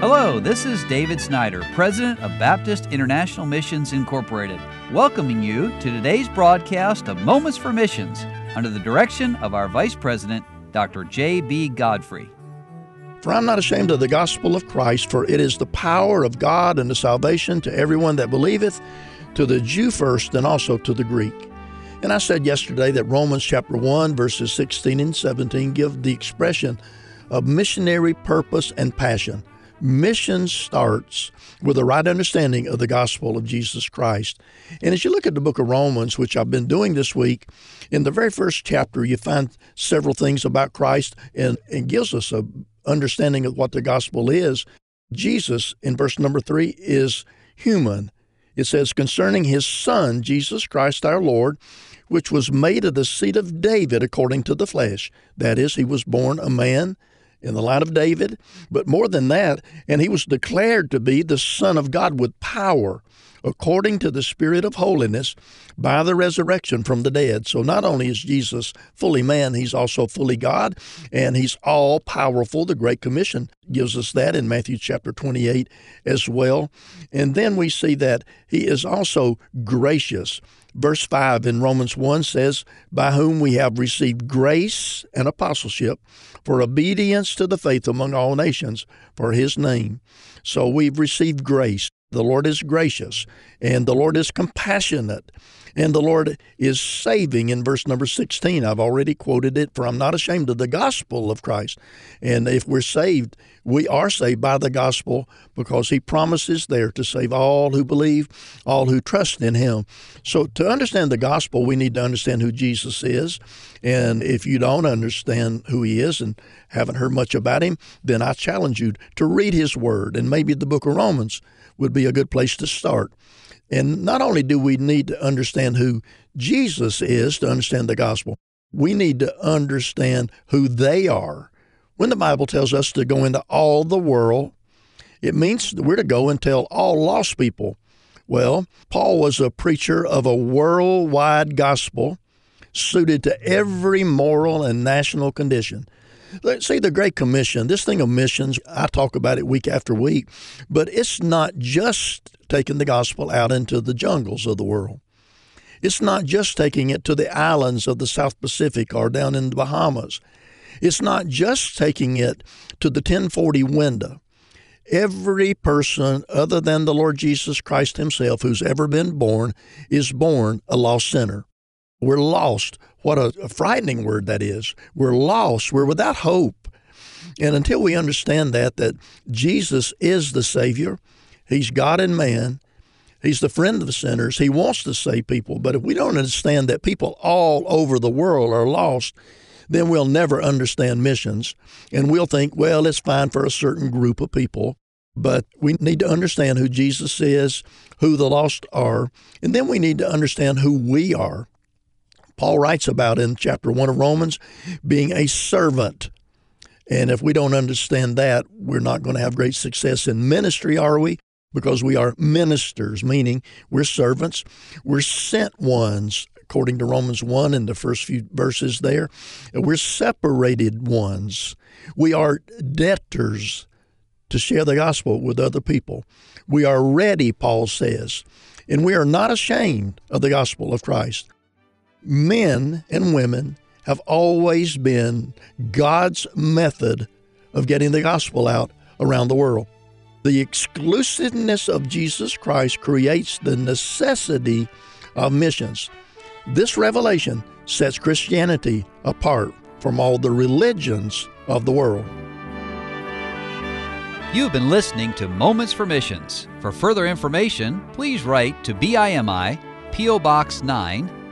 Hello, this is David Snyder, President of Baptist International Missions Incorporated, welcoming you to today's broadcast of Moments for Missions under the direction of our Vice President, Dr. J.B. Godfrey. For I'm not ashamed of the gospel of Christ, for it is the power of God and the salvation to everyone that believeth, to the Jew first, and also to the Greek. And I said yesterday that Romans chapter 1, verses 16 and 17 give the expression of missionary purpose and passion. Mission starts with a right understanding of the gospel of Jesus Christ. And as you look at the book of Romans, which I've been doing this week, in the very first chapter, you find several things about Christ and, and gives us a understanding of what the gospel is. Jesus, in verse number three, is human. It says, concerning his Son, Jesus Christ our Lord, which was made of the seed of David according to the flesh. That is, he was born a man in the line of David, but more than that, and he was declared to be the Son of God with power according to the Spirit of holiness by the resurrection from the dead. So not only is Jesus fully man, he's also fully God, and he's all powerful. The Great Commission gives us that in Matthew chapter 28 as well. And then we see that he is also gracious. Verse 5 in Romans 1 says, By whom we have received grace and apostleship for obedience to the faith among all nations for his name. So we've received grace. The Lord is gracious and the Lord is compassionate and the Lord is saving in verse number 16. I've already quoted it for I'm not ashamed of the gospel of Christ. And if we're saved, we are saved by the gospel because he promises there to save all who believe, all who trust in him. So to understand the gospel, we need to understand who Jesus is. And if you don't understand who he is and haven't heard much about him, then I challenge you to read his word and maybe the book of Romans would be a good place to start. And not only do we need to understand who Jesus is to understand the gospel, we need to understand who they are. When the Bible tells us to go into all the world, it means we're to go and tell all lost people. Well, Paul was a preacher of a worldwide gospel suited to every moral and national condition. See the Great Commission, this thing of missions, I talk about it week after week, but it's not just taking the gospel out into the jungles of the world. It's not just taking it to the islands of the South Pacific or down in the Bahamas. It's not just taking it to the 1040 window. Every person other than the Lord Jesus Christ Himself who's ever been born is born a lost sinner. We're lost. What a, a frightening word that is. We're lost. We're without hope. And until we understand that, that Jesus is the Savior, He's God and man, He's the friend of the sinners, He wants to save people. But if we don't understand that people all over the world are lost, then we'll never understand missions. And we'll think, well, it's fine for a certain group of people. But we need to understand who Jesus is, who the lost are, and then we need to understand who we are. Paul writes about in chapter 1 of Romans being a servant. And if we don't understand that, we're not going to have great success in ministry, are we? Because we are ministers, meaning we're servants. We're sent ones, according to Romans 1 in the first few verses there. We're separated ones. We are debtors to share the gospel with other people. We are ready, Paul says, and we are not ashamed of the gospel of Christ men and women have always been God's method of getting the gospel out around the world. The exclusiveness of Jesus Christ creates the necessity of missions. This revelation sets Christianity apart from all the religions of the world. You've been listening to Moments for Missions. For further information, please write to BIMI, P.O. Box 9,